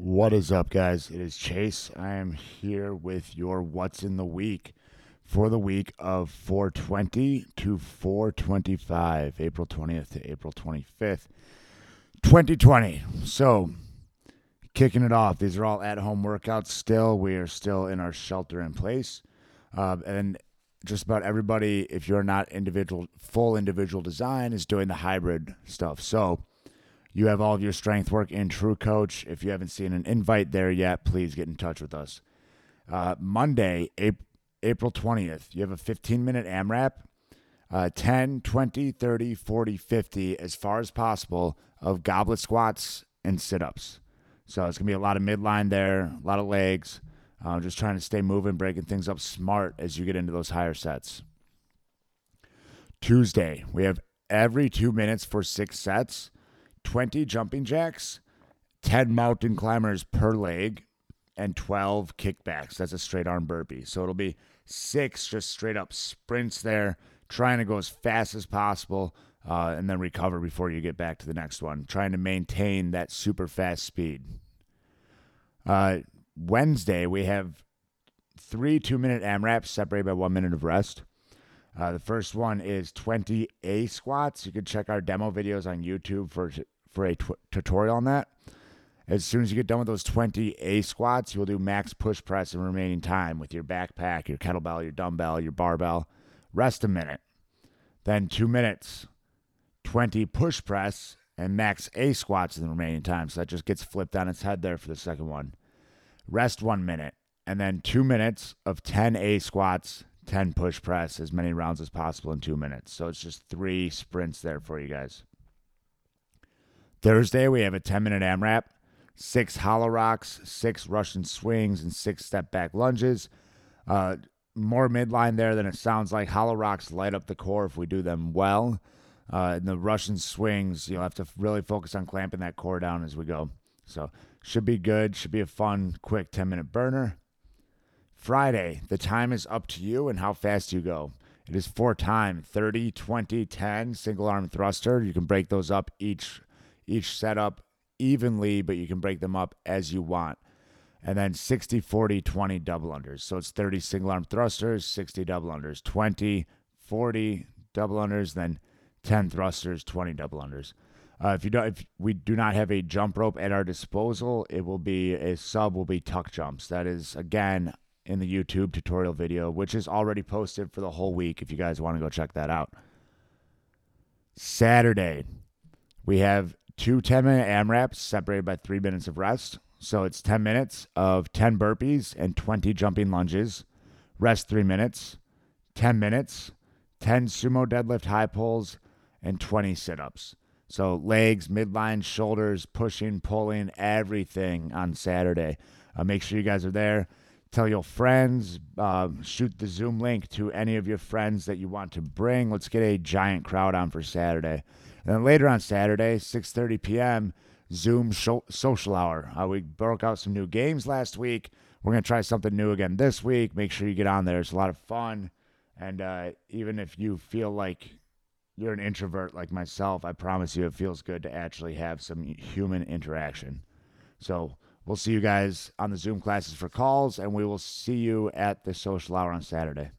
What is up, guys? It is Chase. I am here with your What's in the Week for the week of 420 to 425, April 20th to April 25th, 2020. So, kicking it off, these are all at home workouts still. We are still in our shelter in place. Uh, and just about everybody, if you're not individual, full individual design, is doing the hybrid stuff. So, you have all of your strength work in True Coach. If you haven't seen an invite there yet, please get in touch with us. Uh, Monday, April 20th, you have a 15 minute AMRAP, uh, 10, 20, 30, 40, 50, as far as possible of goblet squats and sit ups. So it's going to be a lot of midline there, a lot of legs. Uh, just trying to stay moving, breaking things up smart as you get into those higher sets. Tuesday, we have every two minutes for six sets. 20 jumping jacks, 10 mountain climbers per leg, and 12 kickbacks. That's a straight arm burpee. So it'll be six just straight up sprints there, trying to go as fast as possible uh, and then recover before you get back to the next one, trying to maintain that super fast speed. Uh, Wednesday, we have three two minute AMRAPs separated by one minute of rest. Uh, the first one is 20 air squats. You can check our demo videos on YouTube for for a t- tutorial on that. As soon as you get done with those 20 air squats, you will do max push press in remaining time with your backpack, your kettlebell, your dumbbell, your barbell. Rest a minute. Then two minutes, 20 push press and max air squats in the remaining time. So that just gets flipped on its head there for the second one. Rest one minute. And then two minutes of 10 air squats, 10 push press, as many rounds as possible in two minutes. So it's just three sprints there for you guys. Thursday, we have a 10 minute AMRAP, six hollow rocks, six Russian swings, and six step back lunges. Uh, more midline there than it sounds like. Hollow rocks light up the core if we do them well. Uh, and the Russian swings, you'll have to really focus on clamping that core down as we go. So, should be good. Should be a fun, quick 10 minute burner. Friday, the time is up to you and how fast you go. It is for time 30, 20, 10 single arm thruster. You can break those up each each set up evenly, but you can break them up as you want. And then 60, 40, 20 double unders. So it's 30 single arm thrusters, 60 double unders, 20, 40 double unders, then 10 thrusters, 20 double unders. Uh, if you don't, if we do not have a jump rope at our disposal, it will be a sub will be tuck jumps. That is again in the YouTube tutorial video, which is already posted for the whole week. If you guys want to go check that out. Saturday, we have two 10 minute AMRAPs separated by three minutes of rest. So it's 10 minutes of 10 burpees and 20 jumping lunges. Rest three minutes, 10 minutes, 10 sumo deadlift high pulls, and 20 sit ups. So legs, midline, shoulders, pushing, pulling, everything on Saturday. Uh, make sure you guys are there. Tell your friends, uh, shoot the Zoom link to any of your friends that you want to bring. Let's get a giant crowd on for Saturday. And then later on Saturday, 6:30 p.m., Zoom social hour. Uh, we broke out some new games last week. We're gonna try something new again this week. Make sure you get on there. It's a lot of fun, and uh, even if you feel like you're an introvert like myself, I promise you, it feels good to actually have some human interaction. So we'll see you guys on the Zoom classes for calls, and we will see you at the social hour on Saturday.